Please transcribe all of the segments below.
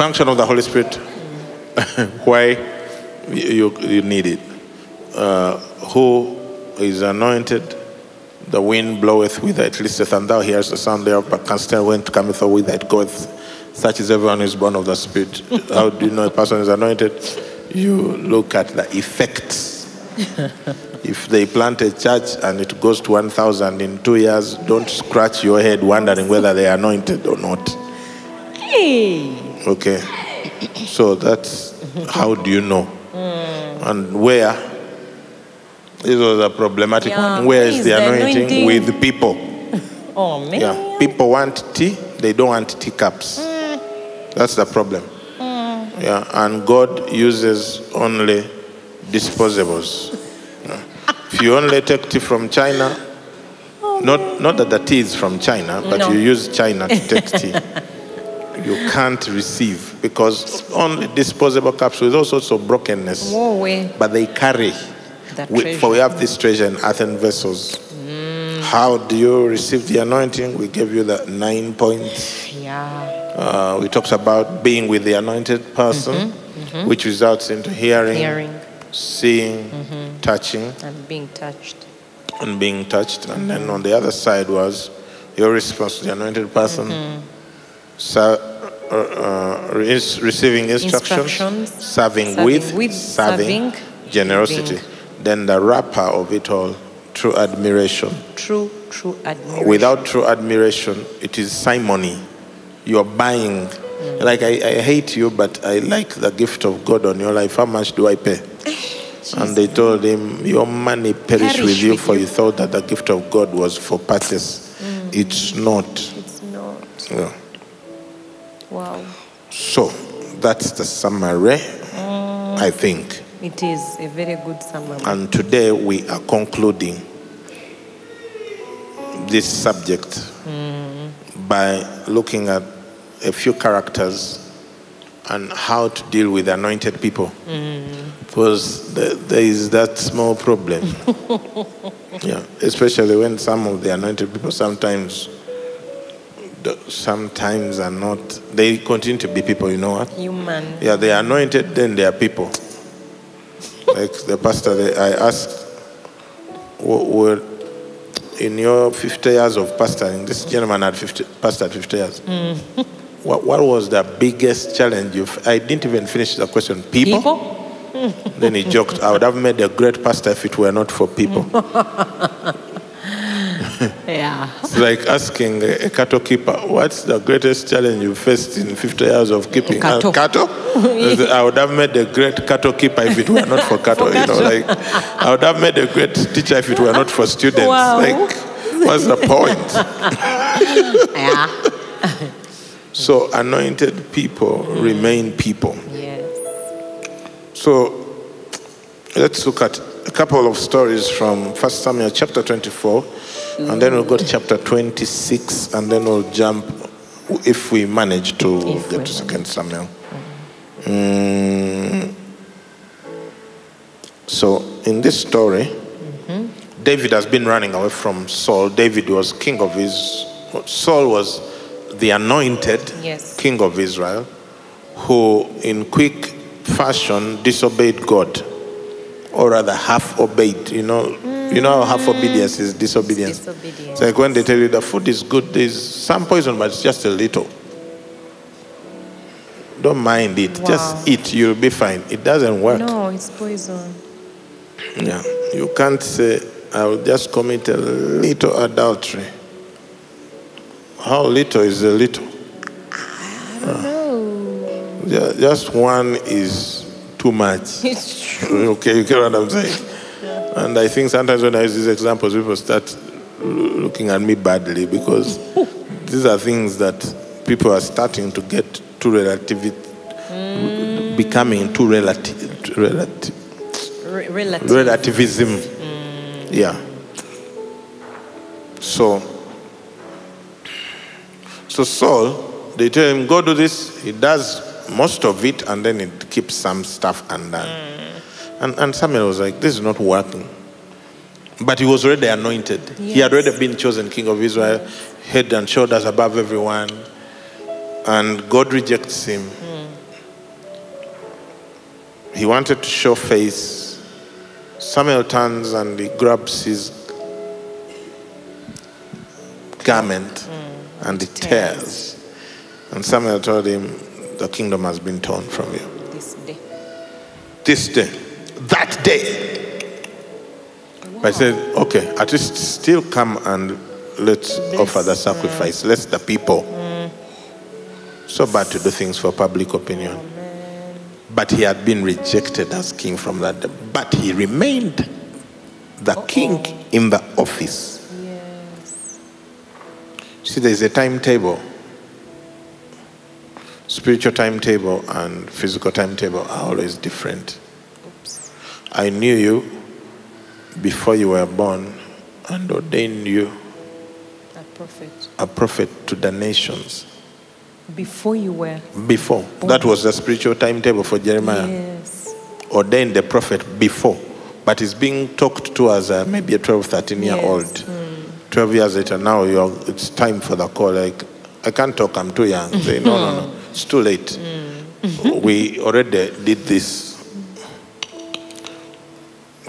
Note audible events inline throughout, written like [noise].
function of the Holy Spirit, [laughs] why you, you need it. Uh, who is anointed? The wind bloweth whither it listeth, and thou hearest the sound thereof, but canst tell when cometh or whither it goeth. Such is everyone who is born of the Spirit. [laughs] How do you know a person is anointed? You look at the effects. [laughs] if they plant a church and it goes to 1,000 in two years, don't scratch your head wondering whether they are anointed or not. Hey. Okay. So that's how do you know? Hmm. And where? This was a problematic Yeah, one. Where is the the anointing? anointing? With people. [laughs] Oh, man. Yeah. People want tea, they don't want teacups. Hmm. That's the problem. Hmm. Yeah. And God uses only disposables. Yeah. If you only take tea from China, oh, not, not that the tea is from China, but No. you use China to take tea. [laughs] you can't receive because only disposable cups with all sorts of brokenness, Whoa, but they carry. That We, for we have this treasure in earthen vessels. How do you receive the anointing? We gave you the nine points. Yeah. Uh, we talked about being with the anointed person, mm-hmm, mm-hmm. which results into hearing, Hearing seeing, mm-hmm. touching, and being touched. and being touched. And then on the other side was your response to the anointed person, ser- uh, uh, receiving instructions, Instructions, serving, serving with, with, serving, serving, generosity. giving. Then the wrapper of it all, true admiration. True, true admiration. Without true admiration, it is simony. You're buying. Like, I, I hate you, but I like the gift of God on your life. How much do I pay? [laughs] And they told him, Your money perish Perish with you, with for you. you thought that the gift of God was for purchase. It's not. It's not. Yeah. Wow. So, that's the summary, I think. It is a very good summary. And today we are concluding this subject hmm. by looking at a few characters and how to deal with anointed people. Hmm. Because the- there is that small problem. [laughs] yeah, especially when some of the anointed people sometimes sometimes are not they continue to be people, you know what? Human. Yeah, they are anointed, then they are people. [laughs] like the pastor, they, I asked, what, were in your 50 years of pastoring, this gentleman had 50, pastored 50 years. Mm. [laughs] What, what was the biggest challenge you've, I didn't even finish the question. People? People? Then he joked, I would have made a great pastor if it were not for people. [laughs] [laughs] Yeah. It's like asking a, a cattle keeper, what's the greatest challenge you faced in 50 years of keeping uh, Cattle. [laughs] cattle? I would have made a great cattle keeper if it were not for [laughs] cattle. you know, like I would have made a great teacher if it were not for students. Wow. Like, what's the point? Yeah. So anointed people remain people. yes. So let's look at a couple of stories from 1 Samuel chapter 24, and then we'll go to chapter 26, and then we'll jump, if we manage to If get to 2 Samuel. Mm. So in this story, David has been running away from Saul. David was king of his, Saul was the anointed Yes. king of Israel, who in quick fashion disobeyed God, or rather half obeyed. You know, you know how half obedience is disobedience. Disobedience. It's like when they tell you the food is good, there's some poison, but it's just a little. Don't mind it. Wow. Just eat, you'll be fine. It doesn't work. No, it's poison. Yeah. You can't say, I will just commit a little adultery. How little is a little? No. Yeah, just one is too much. [laughs] It's true. Okay, you get what I'm saying? And I think sometimes when I use these examples, people start looking at me badly because these are things that people are starting to get too relativity, mm. becoming too relative, relative Re- relative. relativism. Mm. Yeah. So, so Saul, they tell him, go do this. He does most of it and then it keeps some stuff undone. Mm. And, and Samuel was like, this is not working. But he was already anointed. He had already been chosen king of Israel, head and shoulders above everyone. And God rejects him. Hmm. He wanted to show face. Samuel turns and he grabs his garment hmm. and he tears. And Samuel told him, The kingdom has been torn from you. This day. This day, that day. But I said, Okay, at least still come and let's offer the sacrifice. Let's the people. So bad to do things for public opinion. But he had been rejected as king from that day. But he remained the king in the office. See, there's a timetable. Spiritual timetable and physical timetable are always different. I knew you before you were born and ordained you A prophet. a prophet to the nations. Before you were. Before. That was the spiritual timetable for Jeremiah. Yes. Ordained the prophet before. But he's being talked to as a, maybe a 12, 13 year Yes. old. 12 years later, now you're, it's time for the call. Like, I can't talk, I'm too young. Say, no, no, no, [laughs] it's too late. Mm. we already did this.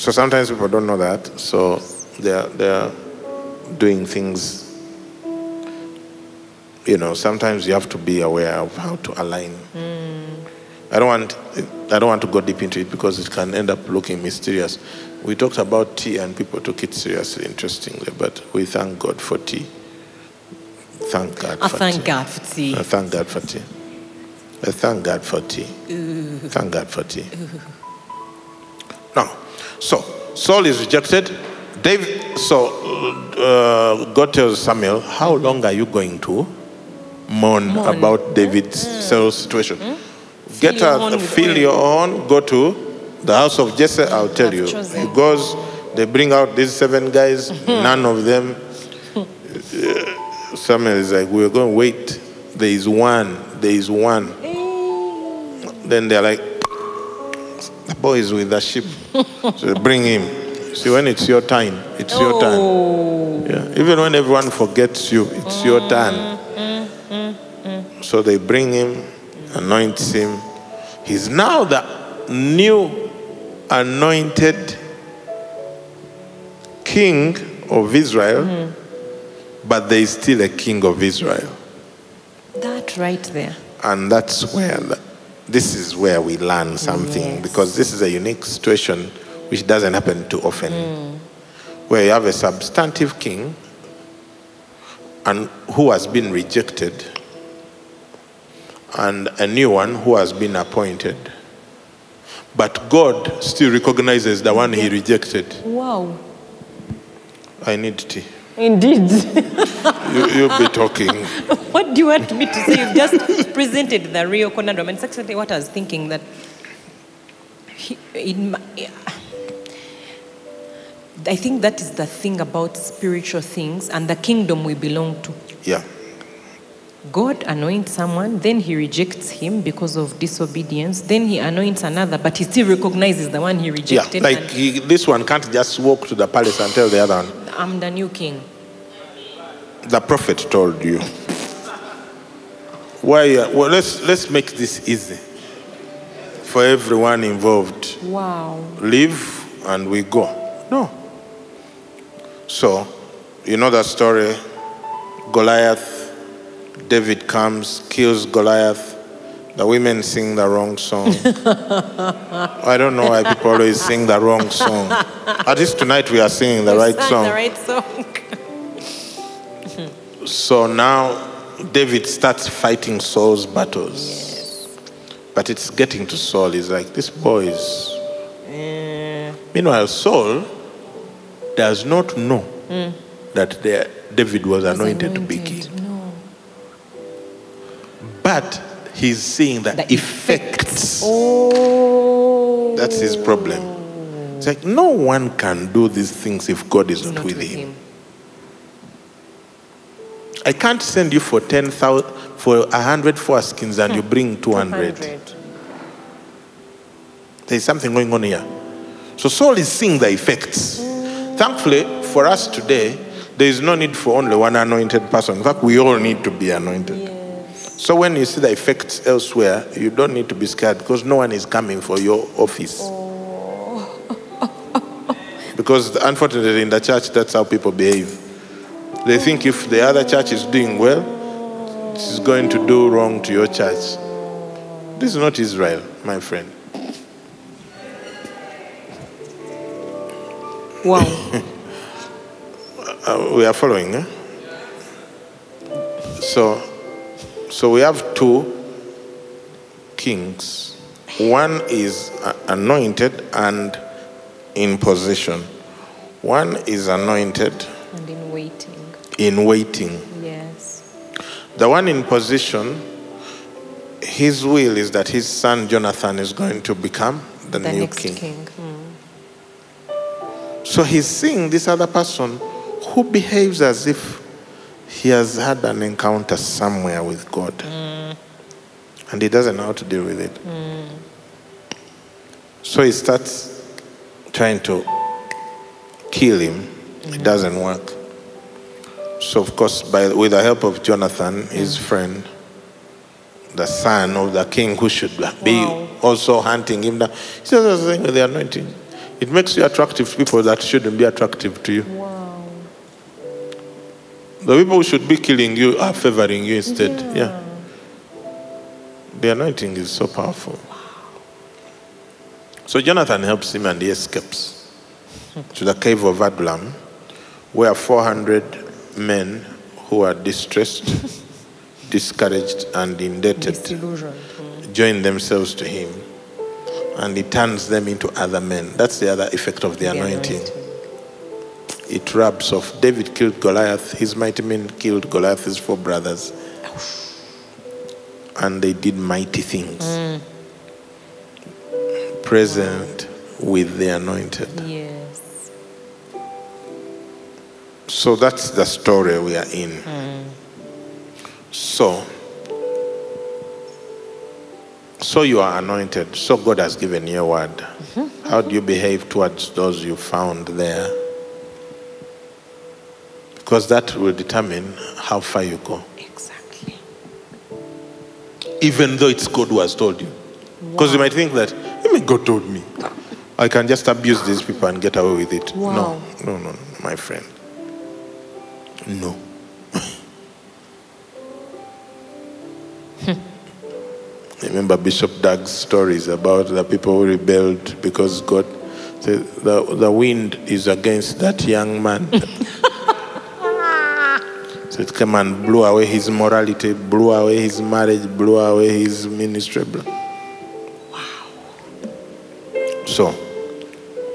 So sometimes people don't know that. So they're, they're doing things, you know, sometimes you have to be aware of how to align. Hmm. I don't want I don't want to go deep into it because it can end up looking mysterious. We talked about tea and people took it seriously, interestingly, but we thank God for tea. Thank God I for thank tea. God for tea. I thank God for tea. I thank God for tea. Thank God for tea. Now, so Saul is rejected. David, so uh, God tells Samuel, How long are you going to mourn, Mourn. about David's mm. Saul's situation? Mm. Get Fill a, fill your own, go to the house of Jesse, I'll tell you. chosen. He goes, they bring out these seven guys, [laughs] none of them. Uh, Samuel is like, We're going to wait. There is one. There is one. Then they're like, the boy is with the sheep. so bring him. See, when it's your time, it's your turn. Oh. Yeah. Even when everyone forgets you, it's your mm, turn. Mm, mm, so they bring him, anoint him. He's now the new anointed king of Israel, but there is still a king of Israel. That right there. And that's where, the, this is where we learn something Yes. because this is a unique situation which doesn't happen too often. Where you have a substantive king and who has been rejected and a new one who has been appointed. But God still recognizes the one he rejected. Wow. I need tea. Indeed. [laughs] You, you'll be talking. [laughs] what do you want me to say? You've just [laughs] presented the real conundrum. And it's actually what I was thinking that he, in my, I think that is the thing about spiritual things and the kingdom we belong to. Yeah. God anoints someone, then he rejects him because of disobedience. Then he anoints another, but he still recognizes the one he rejected. Yeah. Like he, this one can't just walk to the palace and tell the other one, I'm the new king. The prophet told you. Why? Well, let's let's make this easy for everyone involved. Wow. Leave and we go. No. So, you know that story. Goliath. David comes, kills Goliath. The women sing the wrong song. I don't know why people always sing the wrong song. At least tonight we are singing the You right song. The right song. So now David starts fighting Saul's battles. But it's getting to Saul. He's like, this boy is. Eh. Meanwhile, Saul does not know mm. that the- David was anointed, to be king. No. But He's seeing the, The effects. Oh. That's his problem. It's like no one can do these things if God is not, Not with, with him. him. I can't send you for 10,000, for 100 foreskins and you hmm. bring 200. 100. There's something going on here. So Saul is seeing the effects. Hmm. Thankfully, for us today, there is no need for only one anointed person. In fact, we all need to be anointed. So when you see the effects elsewhere, you don't need to be scared because no one is coming for your office. Oh. [laughs] because unfortunately, in the church, that's how people behave. They think if the other church is doing well, it's going to do wrong to your church. This is not Israel, my friend. Wow. [laughs] Uh, we are following. Eh? So, so we have two kings. One is uh, anointed and in position. One is anointed and in waiting. In waiting. Yes. The one in position, his will is that his son Jonathan is going to become the, The new next king. king. Mm. So he's seeing this other person who behaves as if he has had an encounter somewhere with God. Hmm. And he doesn't know how to deal with it. Hmm. So he starts trying to kill him. It hmm. doesn't work. So, of course, by, with the help of Jonathan, his friend, the son of the king who should be Wow. also hunting him down, he says the thing with the anointing. It makes you attractive to people that shouldn't be attractive to you. Wow. The people who should be killing you are favoring you instead. Yeah. The anointing is so powerful. So Jonathan helps him and he escapes to the cave of Adullam, where 400 men who are distressed, [laughs] discouraged, and indebted join themselves to him. And he turns them into other men. That's the other effect of the The anointing it rubs off. David killed Goliath. His mighty men killed Goliath's four brothers. And they did mighty things. Present with the anointed. Yes. So that's the story we are in. So, so you are anointed. So God has given you a word. How do you behave towards those you found there? Because that will determine how far you go. Exactly. Even though it's God who has told you. Because you might think that, I mean, God told me. I can just abuse these people and get away with it. Wow. No, no, no, no, my friend. No. Hmm. Remember Bishop Doug's stories about the people who rebelled because God said the, the wind is against that young man. so it came and blew away his morality, blew away his marriage, blew away his ministry. blew- So,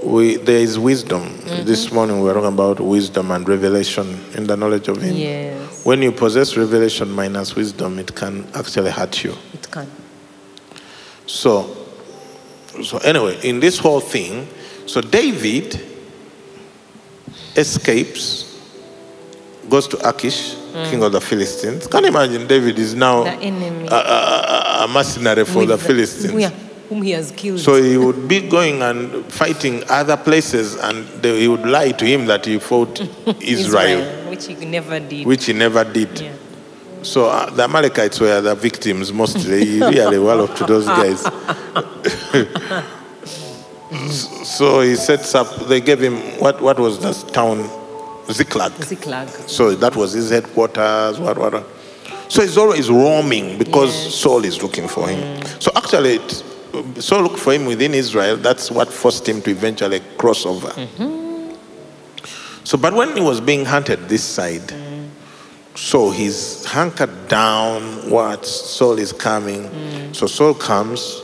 we, there is wisdom. This mm-hmm. morning we were talking about wisdom and revelation in the knowledge of Him. Yes. When you possess revelation minus wisdom, it can actually hurt you. It can. So, so anyway, in this whole thing, so David escapes, goes to Achish, mm. king of the Philistines. Can you imagine David is now The enemy. a, a, a- mercenary for with the Philistines? Yeah, whom he has killed. So he would be going and fighting other places, and they, he would lie to him that he fought [laughs] Israel, Which he never did. which he never did. yeah. So uh, the Amalekites were the victims mostly. He really well up to those guys. [laughs] so he sets up. They gave him what? What was this town? Ziklag. Ziklag. So that was his headquarters. What? What? So he's always roaming because Yes. Saul is looking for him. So actually, it, Saul looked for him within Israel. That's what forced him to eventually cross over. So, but when he was being hunted this side, so he's hunkered down. What Saul is coming. So Saul comes,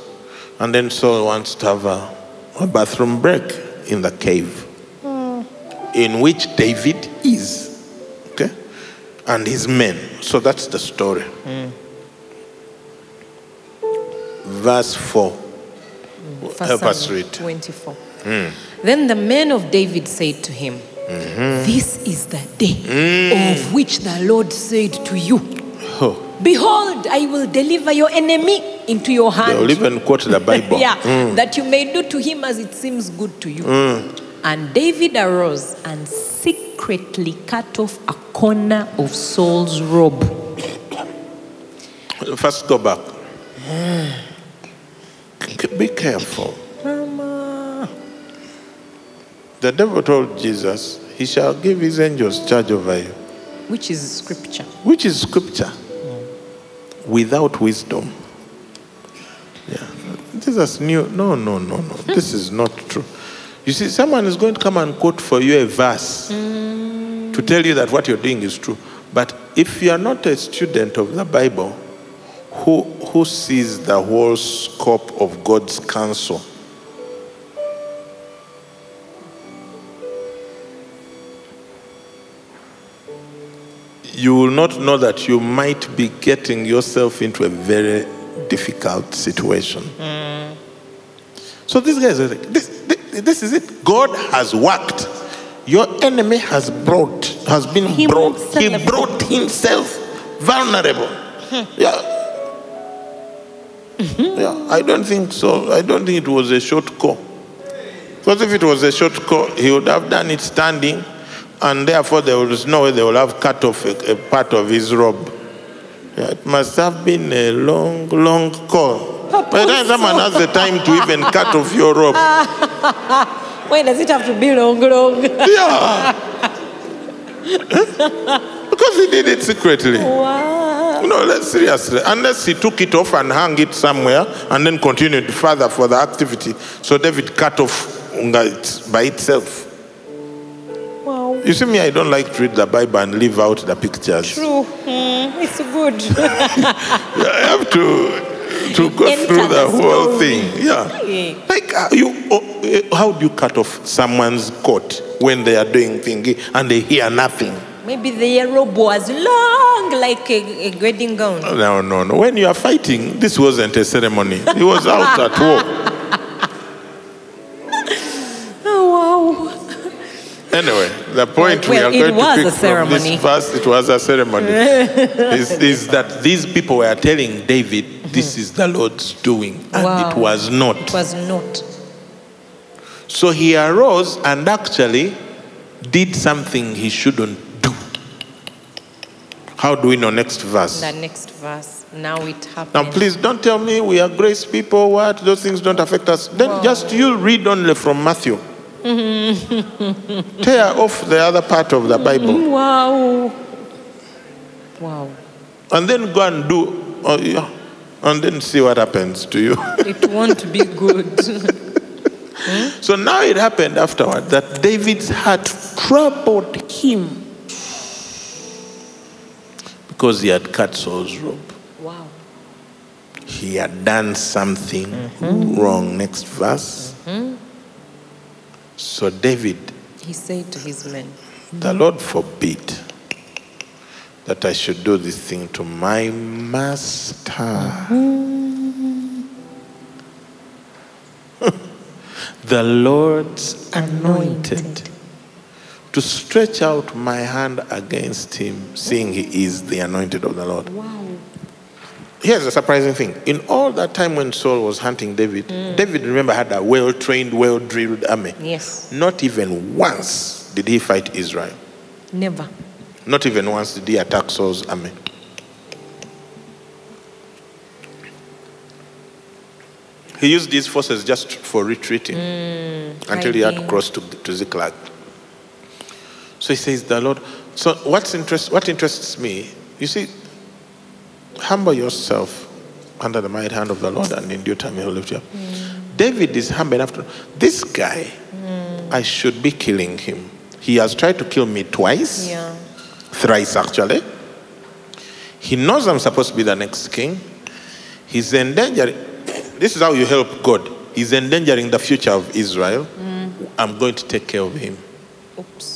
and then Saul wants to have a, a bathroom break in the cave, in which David is. Okay, and his men. So that's the story. verse 4. First Help us read. 24. Then the men of David said to him, This is the day mm. of which the Lord said to you, Oh, Behold, I will deliver your enemy into your hand. they will hand. even quote the Bible. [laughs] yeah, mm. that you may do to him as it seems good to you. Mm. And David arose and secretly cut off a corner of Saul's robe. First, go back. Be careful. Mama. The devil told Jesus, He shall give His angels charge over you, Which is scripture. which is scripture. Without wisdom. Yeah. Jesus knew, no, no, no, no. [laughs] This is not true. You see, someone is going to come and quote for you a verse to mm. tell you that what you're doing is true. But if you are not a student of the Bible, who, who sees the whole scope of God's counsel? You will not know that you might be getting yourself into a very difficult situation. Hmm. So these guys are like, this, this, this is it. God has worked. Your enemy has brought, has been Him brought. He himself. brought himself vulnerable. Hmm. Yeah. Yeah, I don't think so. I don't think it was a short call. Because if it was a short call, he would have done it standing, and therefore there was no way they would have cut off a, a part of his robe. Yeah, it must have been a long, long call. By the time someone has the time to even cut off your robe, [laughs] Why does it have to be long, long? yeah. [laughs] because he did it secretly. wow. No, let's seriously. Unless he took it off and hung it somewhere and then continued further for the activity. So David cut off it by itself. Wow. You see me, I don't like to read the Bible and leave out the pictures. True. Mm, it's good. [laughs] I have to to go Enter through the the whole thing. Yeah. Yeah. Like uh, you, eh, how do you cut off someone's coat when they are doing thingy and they hear nothing? Maybe the robe was long, like a, a wedding gown. No, no, no. When you are fighting, this wasn't a ceremony. He was out at war. [laughs] Oh, wow. Anyway, the point we are going to pick from this verse, it was a ceremony, [laughs] is, is that these people were telling David, this mm-hmm. is the Lord's doing. And Wow. it was not. It was not. So he arose and actually did something he shouldn't do. How do we know? Next verse. The next verse. Now it happened. Now, please don't tell me we are grace people, what? Those things don't affect us. Then just you read only from Matthew. [laughs] Tear off the other part of the Bible. Wow. Wow. And then go and do, oh, yeah, and then see what happens to you. [laughs] It won't be good. [laughs] Hmm? so now it happened afterward that David's heart troubled him because he had cut Saul's robe. wow. He had done something mm-hmm. wrong. Next verse. Mm-hmm. So David, He said to his men, the Lord forbid that I should do this thing to my master. Mm-hmm. [laughs] the Lord's anointed. To stretch out my hand against him, seeing he is the anointed of the Lord. Wow. Here's a surprising thing. In all that time when Saul was hunting David, mm. David, remember, had a well trained, well drilled army. Yes. Not even once did he fight Israel. Never. Not even once did he attack Saul's army. He used these forces just for retreating mm. until he had hiding. crossed to, to Ziklag. So he says, The Lord. So what's interest, what interests me, you see, humble yourself under the mighty hand of the Lord, and in due time he will lift you up. Mm. David is humble enough to this guy, mm. I should be killing him. He has tried to kill me twice Yeah. thrice actually. He knows I'm supposed to be the next king. He's endangering. This is how you help God. He's endangering the future of Israel. Mm. I'm going to take care of him. Oops.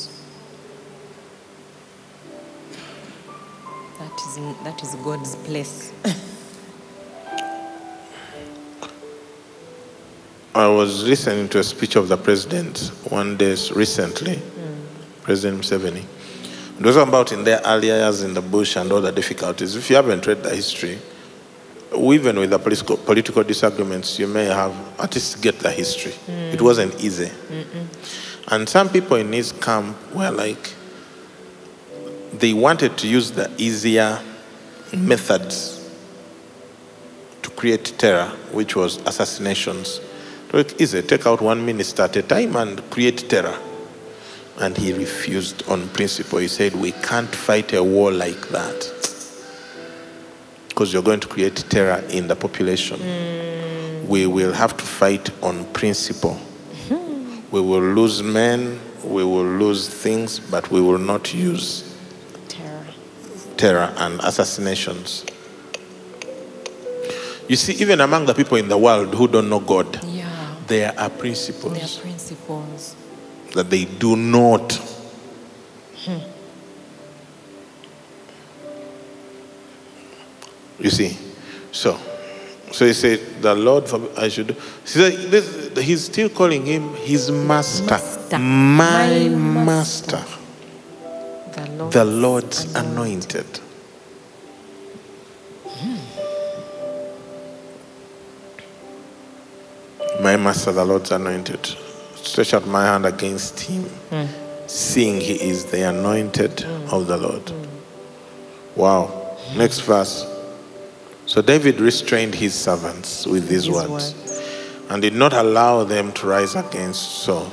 That is God's place. I was listening to a speech of the president one day recently, President Museveni. It was about in their early years in the bush and all the difficulties. If you haven't read the history, even with the political, political disagreements, you may have at least get the history. Hmm. It wasn't easy. And some people in his camp were like, they wanted to use the easier methods to create terror, which was assassinations. Like, easy, take out one minister at a time and create terror. And he refused on principle. He said, We can't fight a war like that because you're going to create terror in the population. Mm. We will have to fight on principle. Mm-hmm. We will lose men, we will lose things, but we will not use. Terror and assassinations. You see, even among the people in the world who don't know God, Yeah. there are principles principles. that they do not. Hmm. You see, so, so he said, "The Lord, I should." Said, this, he's still calling him his master, Master. my My master, The Lord. the Lord's anointed. Hmm. My master, the Lord's anointed. Stretch out my hand against him, hmm. seeing he is the anointed hmm. of the Lord. Wow. Next verse. So David restrained his servants with these His words, words. and did not allow them to rise against Saul.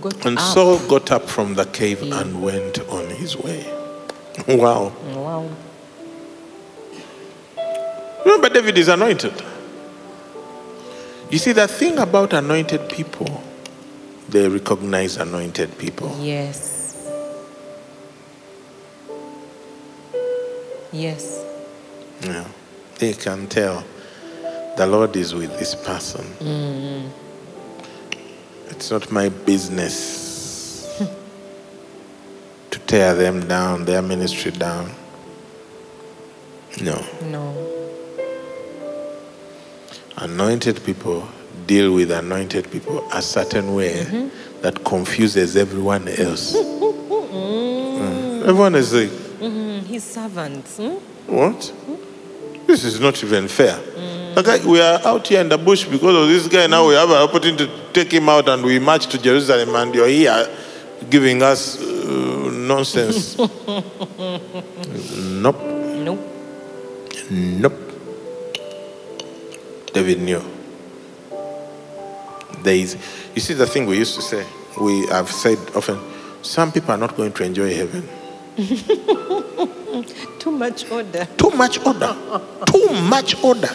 Good. And up. Saul got up from the cave and went on his way. Wow. Wow. Remember, David is anointed. You see, the thing about anointed people, they recognize anointed people. Yes. Yes. Yeah. They can tell the Lord is with this person. Mm-hmm. It's not my business to tear them down, their ministry down. No. No. Anointed people deal with anointed people a certain way that confuses everyone else. [laughs] Mm. Everyone is like, Mm, his servants. hmm? what? This is not even fair. Like, we are out here in the bush because of this guy. Now we have an opportunity to take him out and we march to Jerusalem, and you're here giving us uh, nonsense. [laughs] nope. Nope. Nope. David knew. There is, you see, the thing we used to say, we have said often, some people are not going to enjoy heaven. [laughs] Too much order. Too much order. [laughs] Too much order.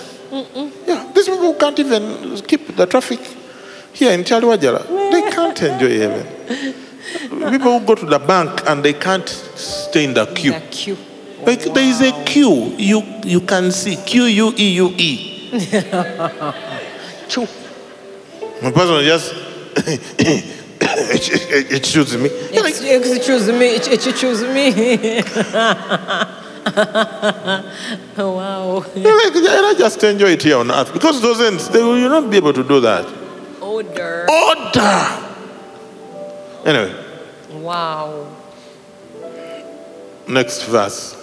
Yeah, these people can't even keep the traffic here in Chaliwajara. They can't enjoy heaven. People who go to the bank and they can't stay in the queue. The queue. Like there is a queue you you can see Q U E U E. [laughs] Choo. One person just [coughs] it, it shoots me. You're like, Ex- Excuse me. ex- Excuse me. [laughs] [laughs] Oh, wow. you're like, "Yeah, just enjoy it here on earth because those doesn't. They will not be able to do that. Order. Order. Anyway, Wow. next verse.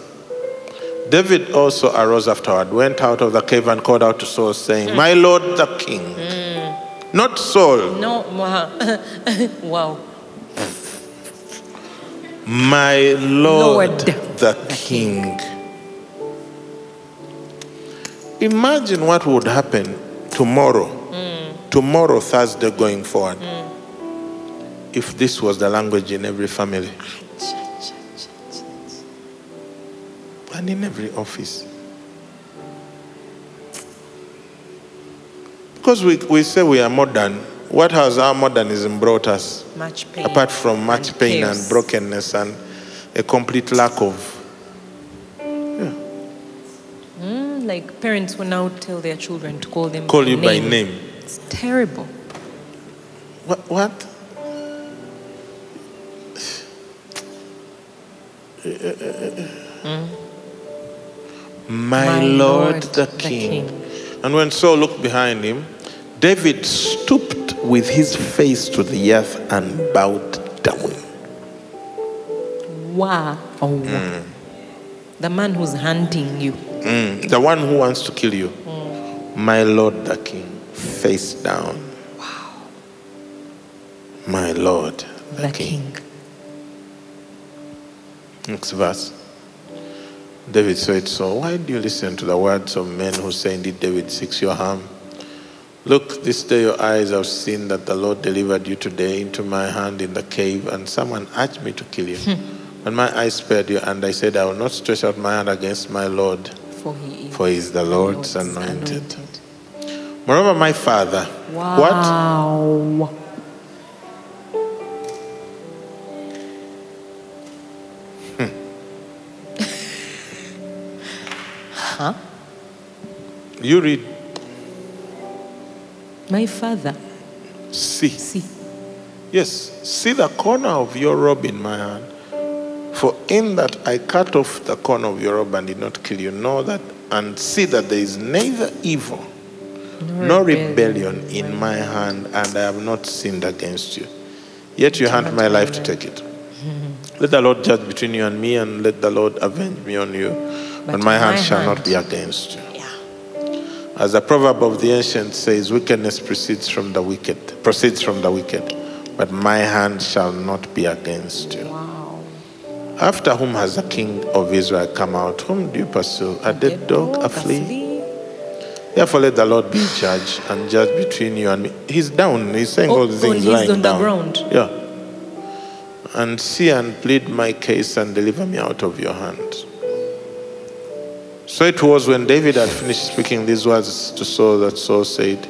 David also arose afterward, went out of the cave and called out to Saul, saying, "My lord, the king." Hmm. Not Saul, No. [laughs] Wow. My lord, Lord, the king. Imagine what would happen tomorrow, hmm. tomorrow, Thursday, going forward, hmm. if this was the language in every family. And in every office. Because we, we say we are modern, what has our modernism brought us? Much pain. apart from much and pain chaos. and brokenness and a complete lack of Mm, like parents will now tell their children to call them call you by name. It's terrible. What? what? My, My Lord, Lord, the, the king. King. And when Saul looked behind him, David stooped with his face to the earth and bowed down. Wow. The man who's hunting you. Mm, the one who wants to kill you. My Lord the King, face down. Wow. My Lord the, The King. king. Next verse. David said, So why do you listen to the words of men who say, Indeed, David seeks your harm? Look, this day your eyes have seen that the Lord delivered you today into my hand in the cave, and someone urged me to kill you. Hmm. and my eyes spared you, and I said, I will not stretch out my hand against my Lord, For he is, for he is the Lord's, Lord's anointed. Moreover, my father, what? Wow. Hmm. [laughs] huh? You read, My father. see. See. Yes, see the corner of your robe in my hand. For in that I cut off the corner of your robe and did not kill you, know that and see that there is neither evil nor rebellion in my hand, and I have not sinned against you. Yet you hand my life to take it. Let the Lord judge between you and me, and let the Lord avenge me on you. But, But my hand my shall not be against you. As the proverb of the ancient says, wickedness proceeds from the wicked, proceeds from the wicked, but my hand shall not be against you. Wow. After whom has the king of Israel come out? Whom do you pursue? A dead dog, a flea? Therefore, let the Lord be judge and judge between you and me. He's down. He's saying Oh, all these oh, things he's lying on the ground. Yeah. And see and plead my case and deliver me out of your hand. So it was when David had finished speaking these words to Saul that Saul said,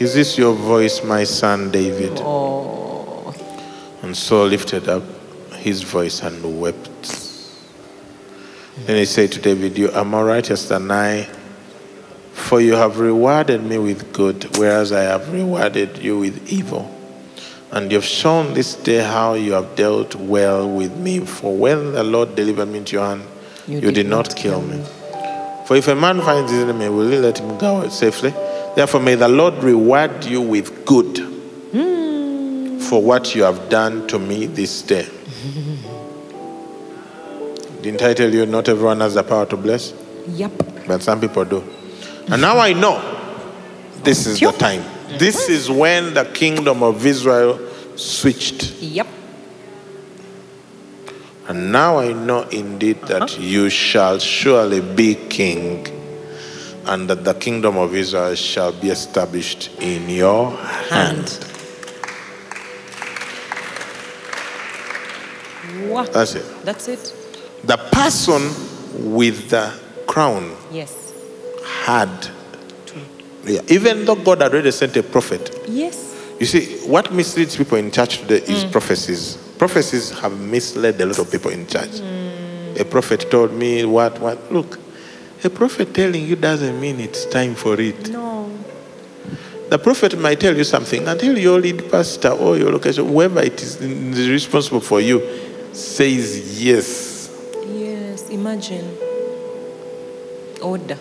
Is this your voice, my son David? Oh. And Saul lifted up his voice and wept. Then he said to David, You are more righteous than I, for you have rewarded me with good, whereas I have rewarded you with evil. And you have shown this day how you have dealt well with me. For when the Lord delivered me into your hand, you, did, not kill me. For if a man finds his enemy, will he let him go safely? Therefore, may the Lord reward you with good hmm. for what you have done to me this day. [laughs] Didn't I tell you not everyone has the power to bless? Yep. But some people do. And now I know this is the time. This is when the kingdom of Israel switched. Yep. And now I know indeed that uh-huh. you shall surely be king, and that the kingdom of Israel shall be established in your hand. What? That's it. That's it. The person with the crown Yes. had. Yeah, even though God had already sent a prophet, Yes. You see, what misleads people in church today is mm. prophecies. Prophecies have misled a lot of people in church. A prophet told me what, what. Look, a prophet telling you doesn't mean it's time for it. No. The prophet might tell you something until your lead pastor or your location, whoever it is is responsible for you, says yes. Yes. Imagine. Order.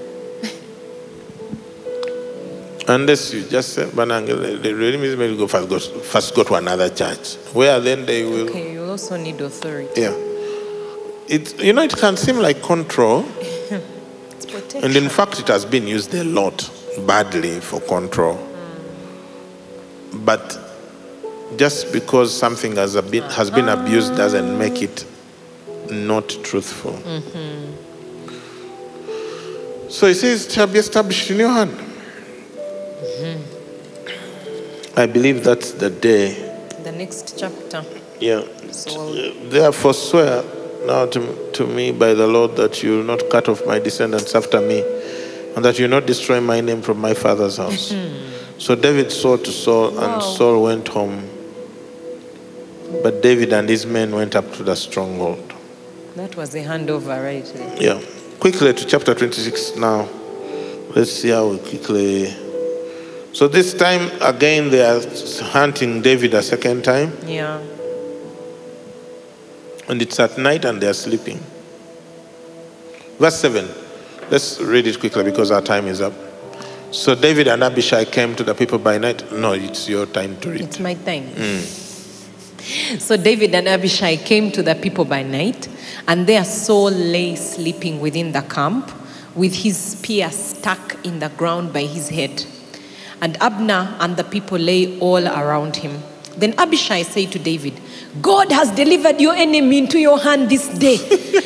Unless you just say, Banang, the really means maybe go first go, first go to another church, where then they will. Okay. You also need authority. Yeah. It, you know, it can seem like control. [laughs] It's protection. And in fact, it has been used a lot badly for control. Hmm. But just because something has, a been, has been abused doesn't make it not truthful. Mm-hmm. So he says, it shall be established in your hand. I believe that's the day. the next chapter. Yeah. So- uh, Therefore, swear now to, to me by the Lord that you will not cut off my descendants after me, and that you will not destroy my name from my father's house. Hmm. so David swore to Saul, Wow. and Saul went home. But David and his men went up to the stronghold. That was a handover right there. Yeah. Quickly to chapter 26 now. Let's see how we quickly. So this time again, they are hunting David a second time. Yeah. And it's at night and they are sleeping. Verse 7. Let's read it quickly because our time is up. So David and Abishai came to the people by night. No, it's your time to read. It's my time. Mm. So David and Abishai came to the people by night, and there Saul lay sleeping within the camp with his spear stuck in the ground by his head. And Abner and the people lay all around him. Then Abishai said to David, God has delivered your enemy into your hand this day.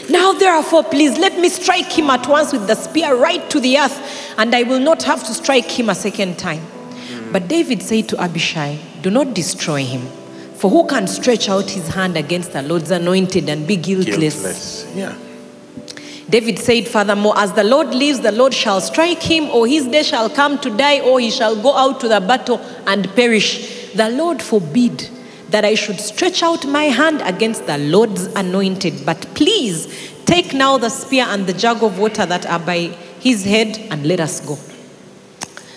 [laughs] now, therefore, please let me strike him at once with the spear right to the earth, and I will not have to strike him a second time. Hmm. But David said to Abishai, Do not destroy him. For who can stretch out his hand against the Lord's anointed and be guiltless? Guiltless. Yeah. David said, Furthermore, as the Lord lives, the Lord shall strike him, or his day shall come to die, or he shall go out to the battle and perish. The Lord forbid that I should stretch out my hand against the Lord's anointed. But please take now the spear and the jug of water that are by his head, and let us go.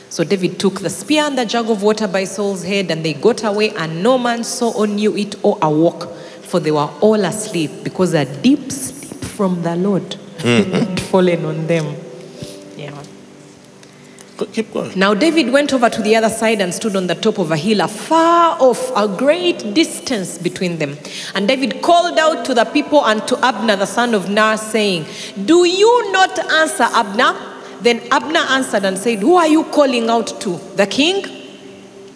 So David took the spear and the jug of water by Saul's head, and they got away, and no man saw or knew it or awoke, for they were all asleep, because a deep sleep from the Lord Mm. had [laughs] fallen on them. Yeah. Keep going. Now David went over to the other side and stood on the top of a hill, afar off, a great distance between them. And David called out to the people and to Abner the son of Ner, saying, Do you not answer Abner? Then Abner answered and said, Who are you calling out to? The king?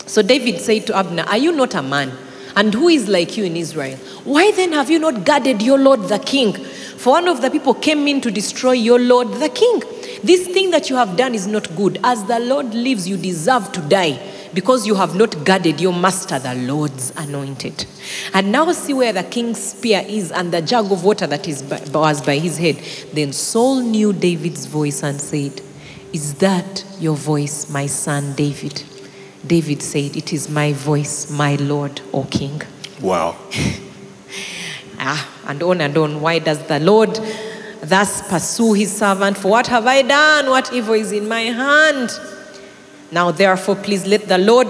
So David said to Abner, Are you not a man? And who is like you in Israel? Why then have you not guarded your Lord the king? For one of the people came in to destroy your Lord the king. This thing that you have done is not good. As the Lord lives, you deserve to die because you have not guarded your master, the Lord's anointed. And now see where the king's spear is and the jug of water that is by, was by his head. Then Saul knew David's voice and said, Is that your voice, my son David? David said, It is my voice, my Lord, O King. Wow. [laughs] Ah, and on and on. Why does the Lord thus pursue his servant? For what have I done? What evil is in my hand? Now, therefore, please let the Lord,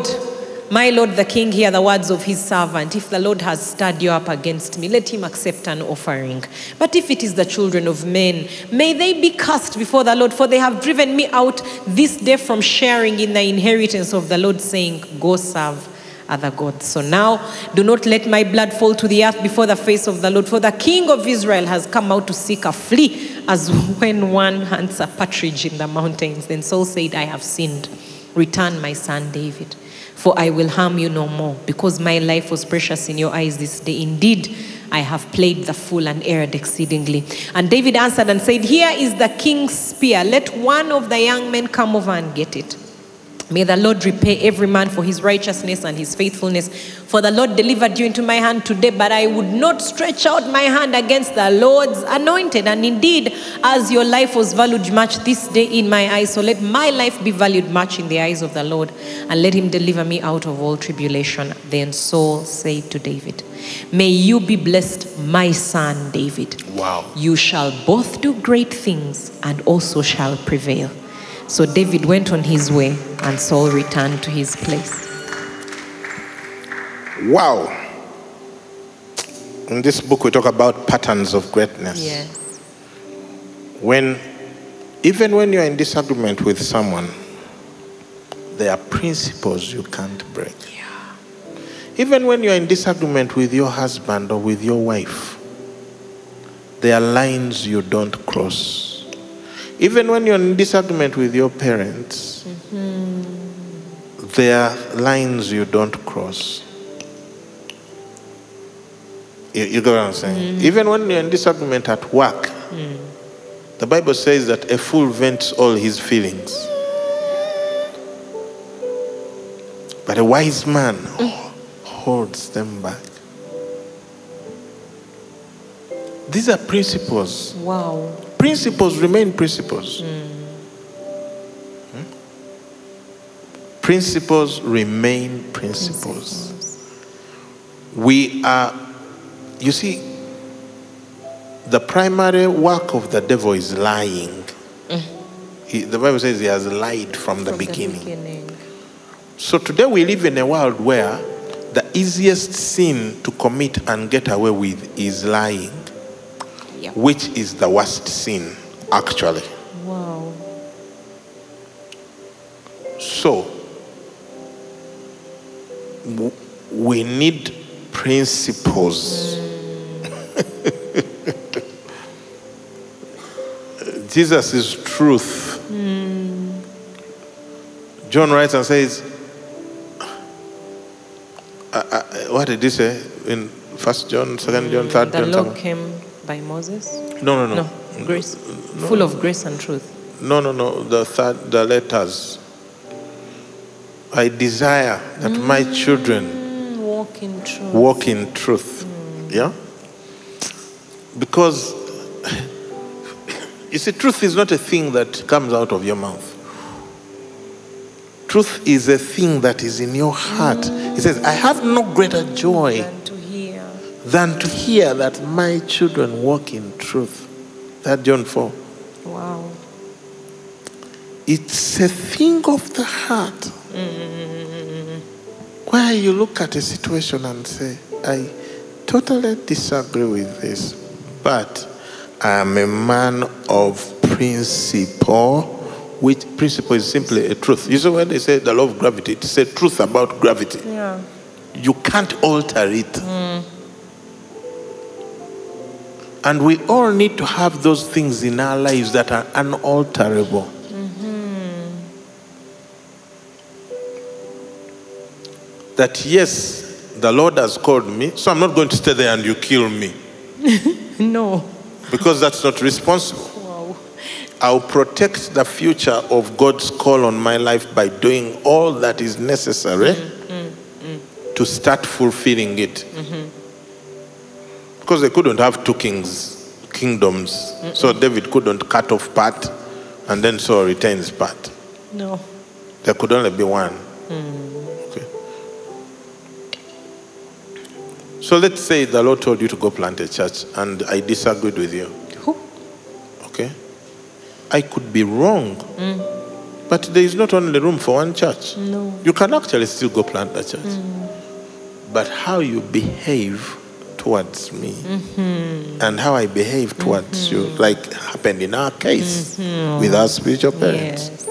my Lord the King, hear the words of his servant. If the Lord has stirred you up against me, let him accept an offering. But if it is the children of men, may they be cast before the Lord, for they have driven me out this day from sharing in the inheritance of the Lord, saying, Go serve other gods. So now, do not let my blood fall to the earth before the face of the Lord, for the King of Israel has come out to seek a flea, as [laughs] when one hunts a partridge in the mountains. Then Saul said, I have sinned. Return, my son David, for I will harm you no more, because my life was precious in your eyes this day. Indeed, I have played the fool and erred exceedingly. And David answered and said, Here is the king's spear. Let one of the young men come over and get it. May the Lord repay every man for his righteousness and his faithfulness. For the Lord delivered you into my hand today, but I would not stretch out my hand against the Lord's anointed. And indeed, as your life was valued much this day in my eyes, so let my life be valued much in the eyes of the Lord, and let him deliver me out of all tribulation. Then Saul said to David, May you be blessed, my son David. Wow. You shall both do great things and also shall prevail. So David went on his way, and Saul returned to his place. Wow. In this book, we talk about patterns of greatness. Yes. When, even when you're in disagreement with someone, there are principles you can't break. Yeah. Even when you're in disagreement with your husband or with your wife, there are lines you don't cross. Even when you're in disagreement with your parents, there are lines you don't cross. You, you get what I'm saying? Mm-hmm. Even when you're in disagreement at work, mm. the Bible says that a fool vents all his feelings. But a wise man holds them back. These are principles. Wow. Principles remain principles. Hmm? Principles remain principles. We are, you see, the primary work of the devil is lying. He, the Bible says he has lied from the From the beginning. beginning. So today we live in a world where the easiest sin to commit and get away with is lying, Yep. which is the worst sin, actually. Wow. So, w- we need principles. [laughs] Jesus is truth. John writes and says, uh, uh, what did he say in First John, Second John, Third The John? law something? came by Moses. No, no, no, No, grace, full of grace and truth. no, no, no. The third, the letters. I desire that my children Mm, walk in truth. walk in truth. Yeah? Because you see, truth is not a thing that comes out of your mouth. Truth is a thing that is in your heart. He says, I have no greater joy And to hear. Than to hear that my children walk in truth. That John 4. Wow. It's a thing of the heart. Where you look at a situation and say, I totally disagree with this, but I'm a man of principle, which principle is simply a truth. You see, when they say the law of gravity, it's a truth about gravity. Yeah. You can't alter it. Mm. And we all need to have those things in our lives that are unalterable. That yes, the Lord has called me, so I'm not going to stay there and you kill me [laughs] No. because that's not responsible. Wow. I'll protect the future of God's call on my life by doing all that is necessary mm, mm, mm. to start fulfilling it. Mm-hmm. Because they couldn't have two kings, kingdoms. So David couldn't cut off part and then Saul retains part. No. There could only be one. Mm. Okay. So let's say the Lord told you to go plant a church and I disagreed with you. Who? Okay? I could be wrong. Mm. But there is not only room for one church. No. You can actually still go plant a church. Mm. But how you behave towards me mm-hmm. and how I behave towards mm-hmm. you, like happened in our case mm-hmm. with our spiritual parents. Yes.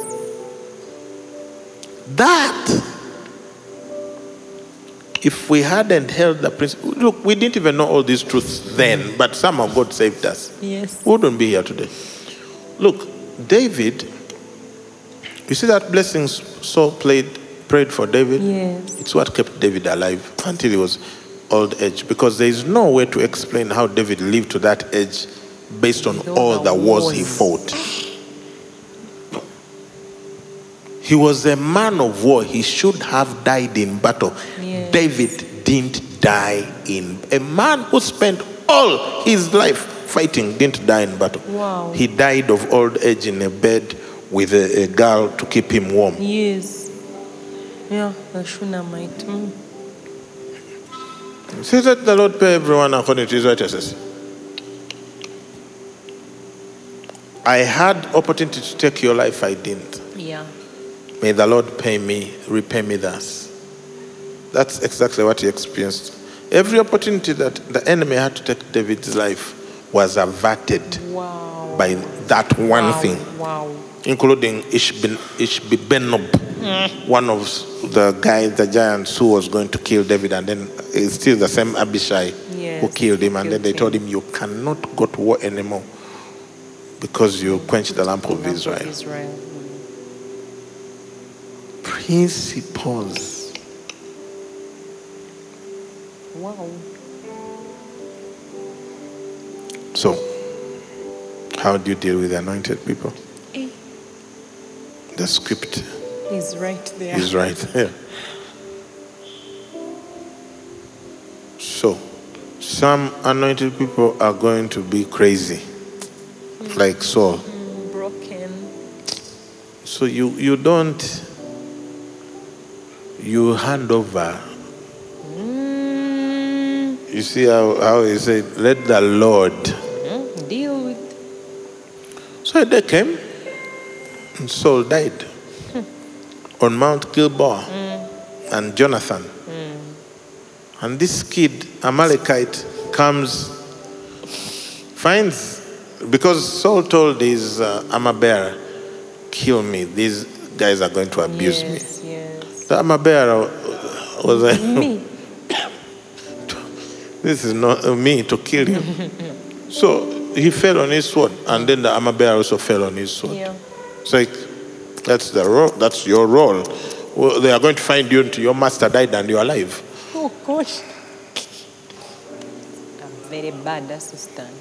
That, if we hadn't held the principle, look, we didn't even know all these truths then, but somehow God saved us. Yes. We wouldn't be here today. Look, David, you see that blessings Saul played, prayed for David? Yes. It's what kept David alive until he was old age, because there is no way to explain how David lived to that age based on all the wars he fought. He was a man of war. He should have died in battle. Yes. David didn't die in. A man who spent all his life fighting didn't die in battle. Wow. He died of old age in a bed with a, a girl to keep him warm. Yes. Yeah, Shunammite. Mm. Say that the Lord pay everyone according to his righteousness. I had opportunity to take your life, I didn't. Yeah. May the Lord pay me, repay me thus. That's exactly what he experienced. Every opportunity that the enemy had to take David's life was averted Wow. by that one wow. thing, Wow. including Ishbi- Ishbibenob, one of the guys, the giants who was going to kill David, and then it's still the same Abishai who killed him, and then they him. told him, You cannot go to war anymore because you quenched the lamp of Lamp of Israel. Israel. Principles. Wow. So, how do you deal with anointed people? Eh, The script He's right there. He's right there. So, some anointed people are going to be crazy, like Saul. Mm, broken. So you you don't you hand over. Mm, You see how, how he said, let the Lord. mm, deal with. So they came, and Saul died on Mount Gilboa, and Jonathan. And this kid, Amalekite, comes, finds, because Saul told his uh, armor bearer, kill me. These guys are going to abuse me. yes, yes. The armor bearer was like, Me. This is not uh, me to kill you. [laughs] so he fell on his sword, and then the armor bearer also fell on his sword. Yeah. It's like that's the role. That's your role. Well, they are going to find you until your master died and you're alive. Oh gosh. I'm very bad assistant.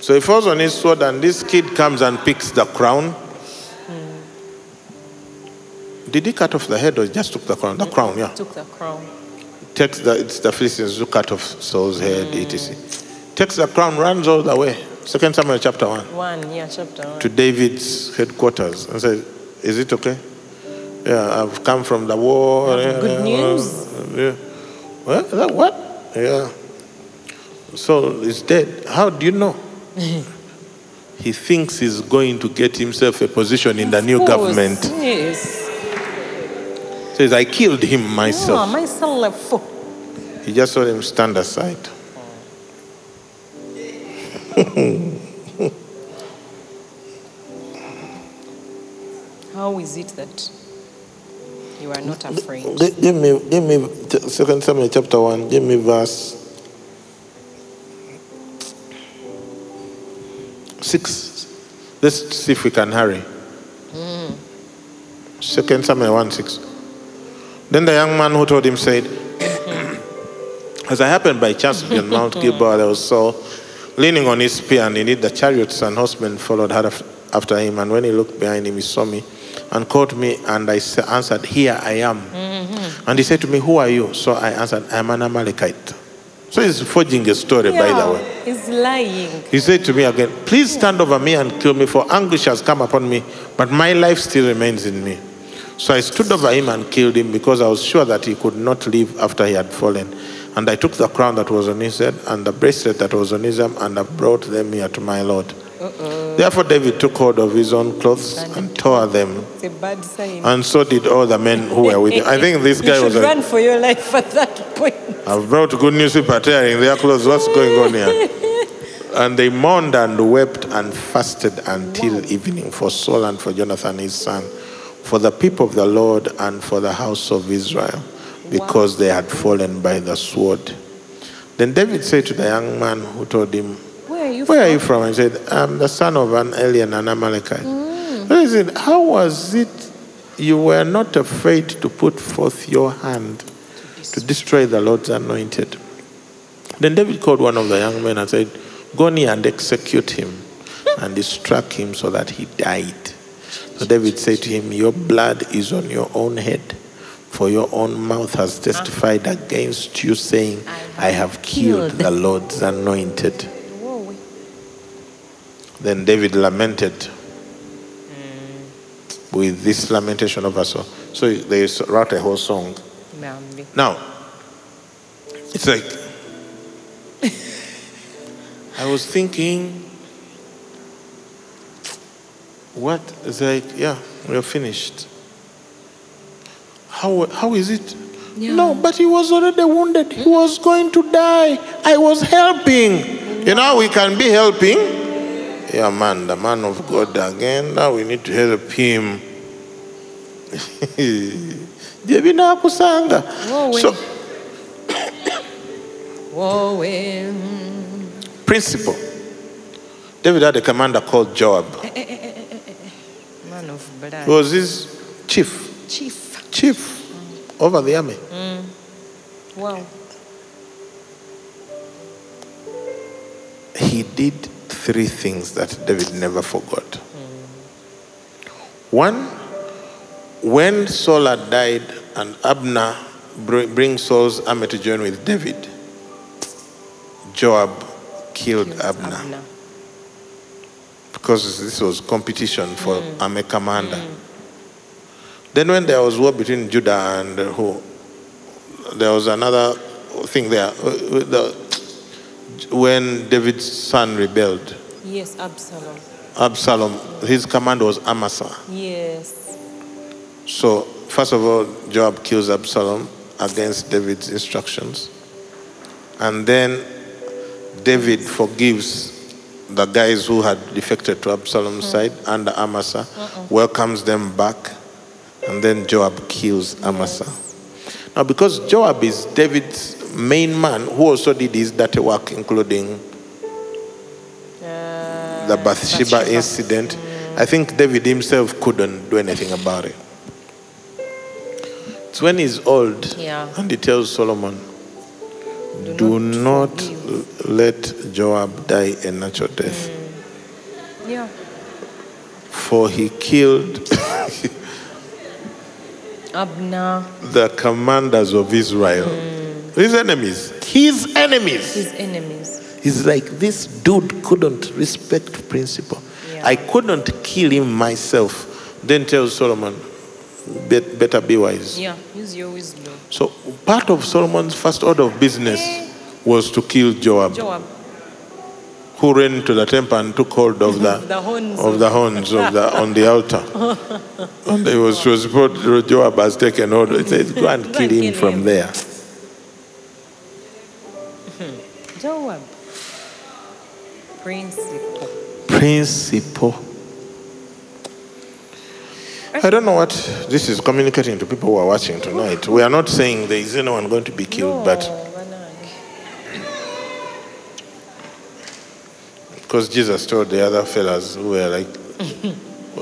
So he falls on his sword, and this kid comes and picks the crown. Hmm. Did he cut off the head or just took the crown? The crown, yeah. Took the crown. Takes the it's the Philistines who cut off Saul's head, etc. Hmm. Takes the crown, runs all the way. Second Samuel chapter one. One, yeah, chapter one. to David's headquarters and said, Is it okay? Yeah, I've come from the war. Yeah, good news. Yeah. Well, that what? Yeah. Saul is dead. How do you know? [laughs] he thinks he's going to get himself a position in the new course, government. Yes. Says, I killed him myself. Oh, myself. He just saw him stand aside. Is it that you are not afraid? Give me, give me Second Samuel chapter one. Give me verse six. Let's see if we can hurry. Hmm. Second Samuel one six. Then the young man who told him said, [coughs] "As I happened by chance to be on Mount Gilboa, there was Saul leaning on his spear, and indeed the chariots and horsemen followed after him. And when he looked behind him, he saw me and called me, and I answered, Here I am. Mm-hmm. And he said to me, Who are you? So I answered, I am an Amalekite. So he's forging a story, by the way. He's lying. He said to me again, Please stand over me and kill me, for anguish has come upon me, but my life still remains in me. So I stood over him and killed him because I was sure that he could not live after he had fallen. And I took the crown that was on his head and the bracelet that was on his arm, and I brought them here to my Lord. Therefore, David took hold of his own clothes and tore them, It's a bad sign. and so did all the men who were with him. I think this [laughs] guy you was should like, run for your life at that point. I've brought good news people tearing their clothes. What's going on here? [laughs] and they mourned and wept and fasted until evening for Saul and for Jonathan his son, for the people of the Lord and for the house of Israel, because they had fallen by the sword. Then David said to the young man who told him, Where are you from? He said, I'm um, the son of an alien, an Amalekite. Then he said, How was it you were not afraid to put forth your hand to destroy the Lord's anointed? Then David called one of the young men and said, Go near and execute him. And he struck him so that he died. So David said to him, Your blood is on your own head, for your own mouth has testified against you, saying, I have killed. the Lord's anointed. Then David lamented mm. with this lamentation of over Saul. So they wrote a whole song. Now, it's like, I was thinking, what? It's like, yeah, we're finished. How, how is it? No, but he was already wounded. He was going to die. I was helping. You know, we can be helping. Yeah, man, the man of God again. Now we need to help him. [laughs] Jebi nakusanga. Whoa, So, eh. principle. David had a commander called Joab. Eh, eh, eh, man of blood. He was his chief, Chief. chief over the army. Mm. Wow. He did three things that David never forgot. One, when Saul had died and Abner br- brings Saul's army to join with David, Joab killed Abner. Abner. because this was competition for army commander. Then when there was war between Judah and who, there was another thing there. Uh, uh, the- when David's son rebelled, Yes, Absalom. Absalom, his command was Amasa. Yes. So first of all, Joab kills Absalom against David's instructions, and then David forgives the guys who had defected to Absalom's uh-huh. side under Amasa, uh-uh. welcomes them back, And then Joab kills Amasa. Now, because Joab is David's main man who also did his dirty work, including the uh, Bathsheba, Bathsheba. incident, I think David himself couldn't do anything about it. It's when he's old Yeah. and he tells Solomon, Do, not, forgive." let Joab die a natural death, hmm. Yeah. for he killed Abner, the commanders of Israel. Hmm. His enemies. His enemies. his enemies. He's like, this dude couldn't respect principle. Yeah. I couldn't kill him myself. Then tells Solomon, "Bet- better be wise. Yeah, use your wisdom. So part of Solomon's first order of business eh. was to kill Joab, Joab. who ran to the temple and took hold of the, [laughs] The horns of of- the horns of the on the altar. [laughs] and it was, it was reported Joab has taken hold. It says, go and kill him from there. Joab. Principle. Principle. I don't know what this is communicating to people who are watching tonight. We are not saying there is anyone going to be killed, but because Jesus told the other fellas who were like,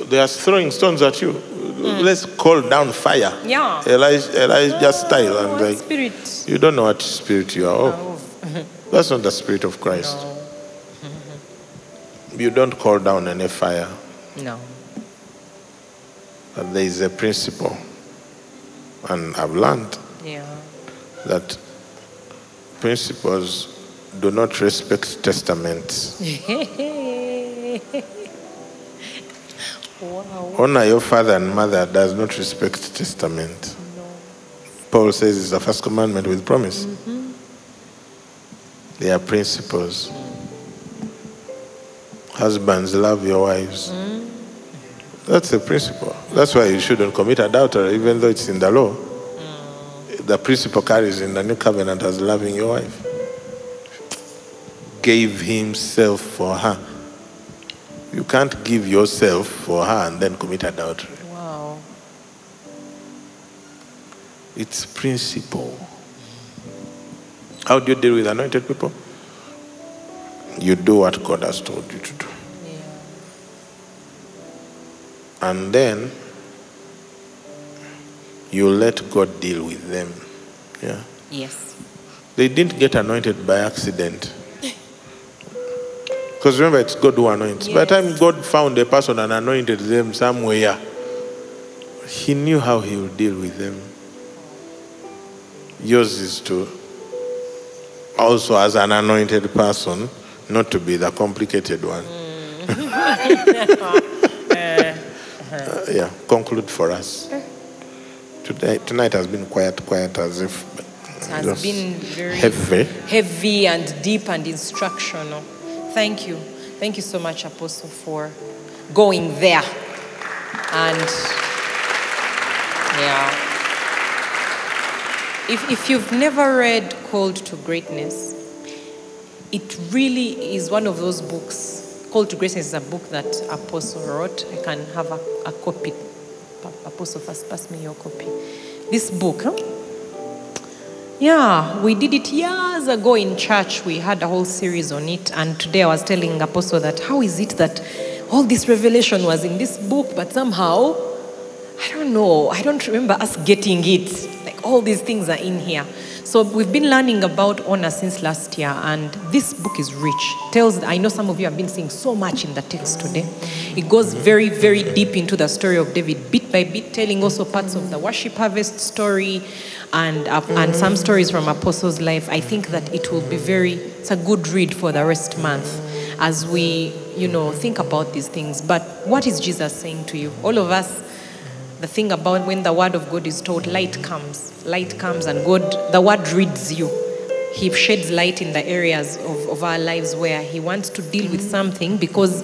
[laughs] they are throwing stones at you. Hmm. Let's call down fire. Yeah. Elijah, Elijah style. And like, spirit? you don't know what spirit you are oh. of. That's not the spirit of Christ. You don't call down any fire. No. But there is a principle. And I've learned Yeah. that principles do not respect testaments. [laughs] wow. Honor your father and mother does not respect testament. No. Paul says it's the first commandment with promise. Mm-hmm. They are principles. Husbands, love your wives. Hmm. That's a principle. That's why you shouldn't commit adultery, even though it's in the law. Hmm. The principle carries in the new covenant as loving your wife. Gave himself for her. You can't give yourself for her and then commit adultery. Wow. It's principle. How do you deal with anointed people? You do what God has told you to do. Yeah. And then you let God deal with them. Yeah. Yes. They didn't get anointed by accident. [laughs] Because remember, it's God who anoints. By the time God found a person and anointed them somewhere, He knew how He would deal with them. Yours is to also, as an anointed person, not to be the complicated one. [laughs] [laughs] Uh, yeah, conclude for us. Today, tonight has been quiet, quiet as if It has been very heavy. heavy and deep and instructional. Thank you. Thank you so much, Apostle, for going there. And yeah. If, if you've never read Called to Greatness, it really is one of those books. Called to Greatness is a book that Apostle wrote. I can have a, a copy. Apostle, first pass me your copy. This book, huh? Yeah, we did it years ago in church. We had a whole series on it. And today I was telling Apostle that how is it that all this revelation was in this book, but somehow, I don't know, I don't remember us getting it. All these things are in here. So we've been learning about honor since last year, and this book is rich. Tells I know some of you have been seeing so much in the text today. It goes very, very deep into the story of David, bit by bit, telling also parts of the worship harvest story, and uh, and some stories from Apostles' life. I think that it will be very. It's a good read for the rest month as we, you know, think about these things. But what is Jesus saying to you? All of us the thing about when the word of God is taught, light comes. Light comes, and God, the word reads you. He sheds light in the areas of, of our lives where He wants to deal with something because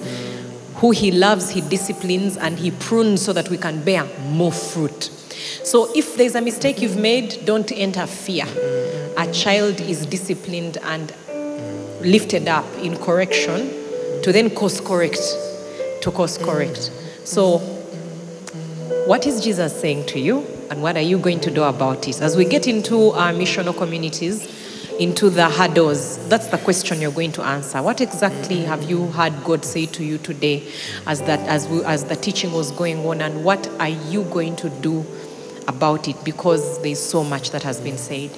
who He loves, He disciplines and He prunes so that we can bear more fruit. So if there's a mistake you've made, don't interfere. A child is disciplined and lifted up in correction to then course correct, to course correct. So What is Jesus saying to you, and what are you going to do about it? As we get into our missional communities, into the hurdles, that's the question you're going to answer. What exactly have you heard God say to you today, as that as we, as the teaching was going on, and what are you going to do about it? Because there's so much that has been said.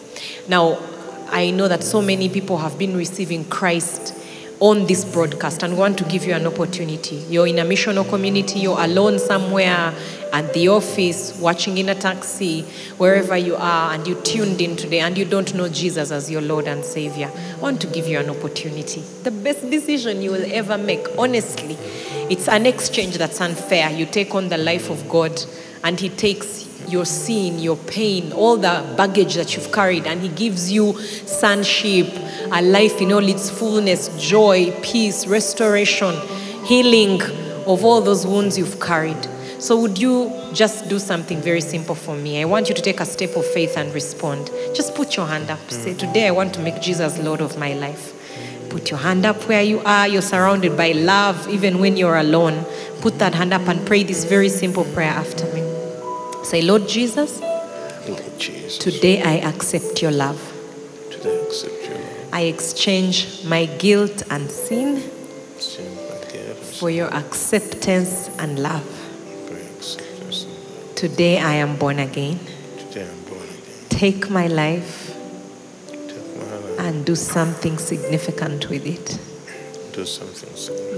Now, I know that so many people have been receiving Christ on this broadcast and want to give you an opportunity. You're in a missional community, you're alone somewhere at the office, watching in a taxi, wherever you are, and you tuned in today and you don't know Jesus as your Lord and Savior. I want to give you an opportunity. The best decision you will ever make, honestly, it's an exchange that's unfair. You take on the life of God, and He takes your sin, your pain, all the baggage that you've carried, and He gives you sonship, a life in all its fullness, joy, peace, restoration, healing of all those wounds you've carried. So, would you just do something very simple for me? I want you to take a step of faith and respond. Just put your hand up. Say, Today I want to make Jesus Lord of my life. Put your hand up where you are. You're surrounded by love, even when you're alone. Put that hand up and pray this very simple prayer after me. Say, Lord Jesus, Lord Jesus, today I accept your love. today I accept your love. I exchange my guilt and sin for your acceptance and love. for your acceptance. Today I am born again. Today I'm born again. Take my life Take my life, and do something significant with it. Do something.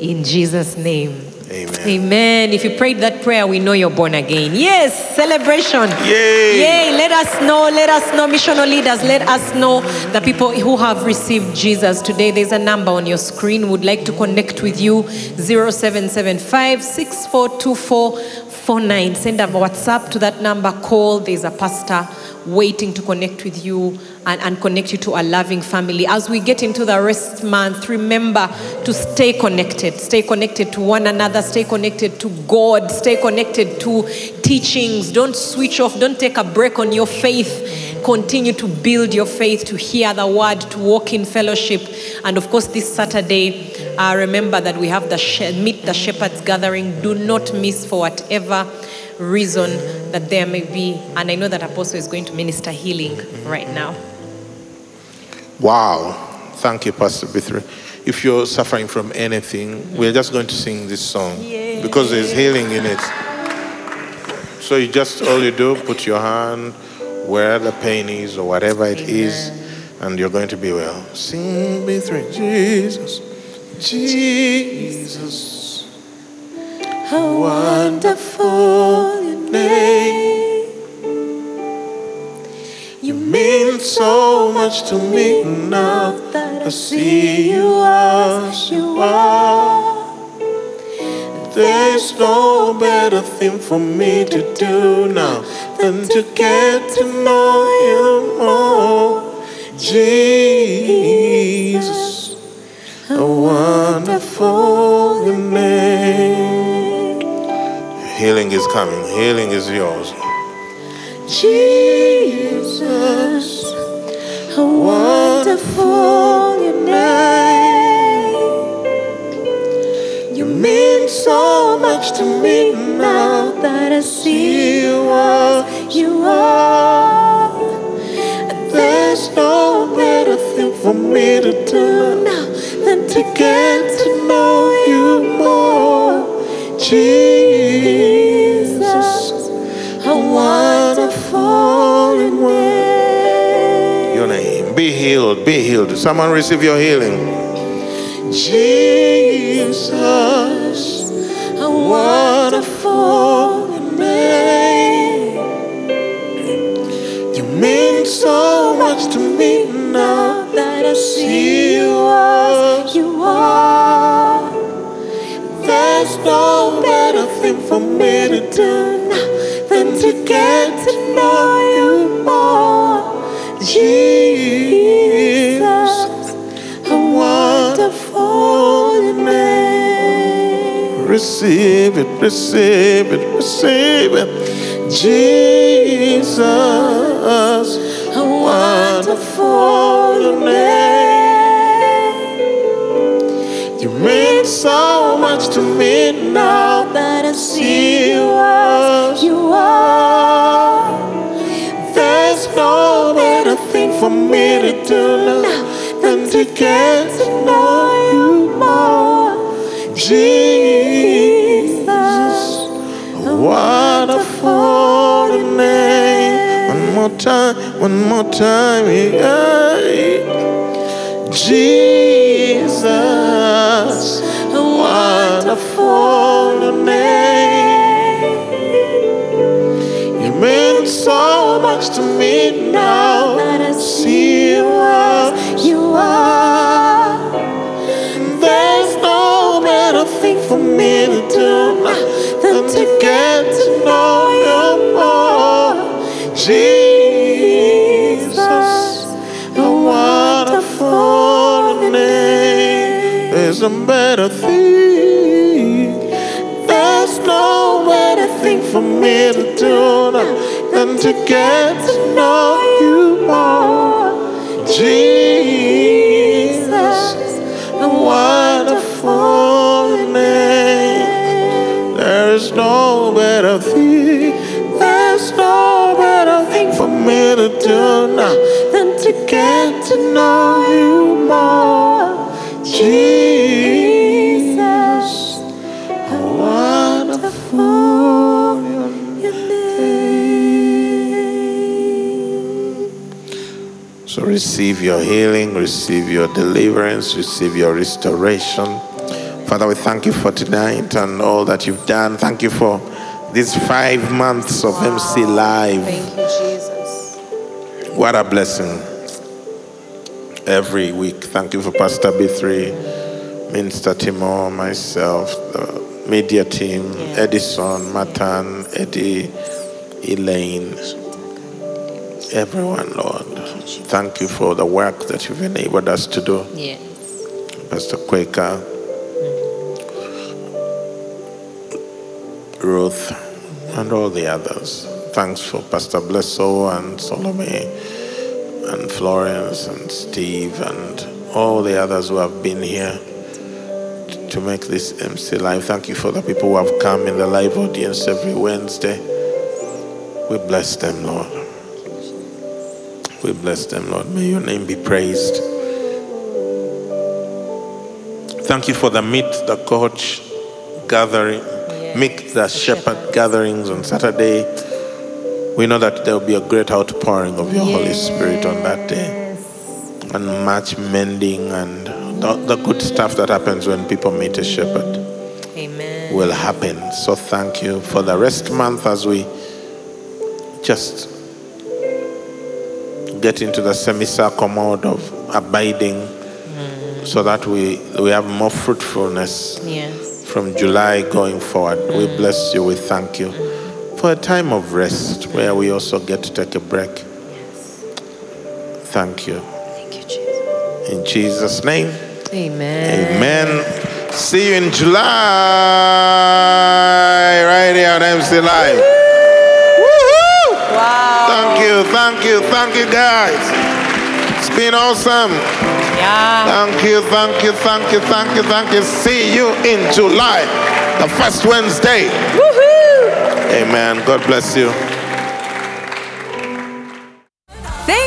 In Jesus' name. Amen. Amen. If you prayed that prayer, we know you're born again. Yes, celebration. Yay! Yay. Let us know. Let us know. Missional leaders, let us know the people who have received Jesus today. There's a number on your screen. Would like to connect with you 0775 642449. Send a WhatsApp to that number. Call. There's a pastor waiting to connect with you and, and connect you to a loving family. As we get into the rest month, remember to stay connected. Stay connected to one another. Stay connected to God. Stay connected to teachings. Don't switch off. Don't take a break on your faith. Continue to build your faith, to hear the word, to walk in fellowship. And of course, this Saturday, uh, remember that we have the Meet the Shepherds gathering. Do not miss for whatever reason that there may be. And I know that Apostle is going to minister healing right now. Wow. Thank you, Pastor Bithri. If you're suffering from anything, we're just going to sing this song because there's healing in it. So you just all you do, put your hand where the pain is or whatever it is, and you're going to be well. Sing Bithri, Jesus, Jesus, wonderful your name. You mean so much to me now that I see you as you are. There's no better thing for me to do now than to get to know you more. Jesus, how wonderful name. Healing is coming, healing is yours. Jesus, how wonderful your name. You mean so much to me now that I see you as you are. There's no better thing for me to do now than to get healed, be healed. Someone receive your healing. Jesus, how wonderful name. You mean so much to me now that I see you as you are. There's no better thing for me to do now than to get Receive it, receive it, receive it. Jesus, how wonderful your name. You mean so much to me now that I see you as you are. There's no better thing for me to do now than to get to know you more. Jesus, time, one more time. Yeah. Jesus, a wonderful name. You mean so much to me now that I see you as you are. There's no better thing for me to do than to get to know There's better thing. There's no better thing for me to do now than to get to know you more. Jesus, a wonderful name. There is no better thing. There's no better thing for me to do now than to get to know receive your healing, receive your deliverance, receive your restoration. Father, we thank you for tonight and all that you've done. Thank you for these five months of MC Live. Thank you, Jesus. What a blessing. Every week. Thank you for Pastor B3, Minister Timor, myself, the media team, Yeah. Edison, Matan, Eddie, Elaine, everyone, Lord. Thank you for the work that you've enabled us to do. Yes. Pastor Quaker, Ruth, and all the others. Thanks for Pastor Blesso and Salome and Florence and Steve and all the others who have been here to make this MC live. Thank you for the people who have come in the live audience every Wednesday. We bless them, Lord. We bless them, Lord. May your name be praised. Thank you for the meet the coach gathering, meet the shepherd gatherings on Saturday. We know that there will be a great outpouring of your Holy Spirit on that day, and much mending and the, the good stuff that happens when people meet a shepherd Amen. will happen. So thank you for the rest month as we just get into the semicircle mode of abiding so that we, we have more fruitfulness Yes. from July going forward. We mm. bless you. We thank you for a time of rest where we also get to take a break. Thank you. Thank you, Jesus. In Jesus' name, Amen. amen. See you in July right here on MC Live. Wow. Thank you, thank you, thank you, guys. It's been awesome. Yeah. Thank you, thank you, thank you, thank you, thank you. See you in July, the first Wednesday. Woohoo! Amen. God bless you.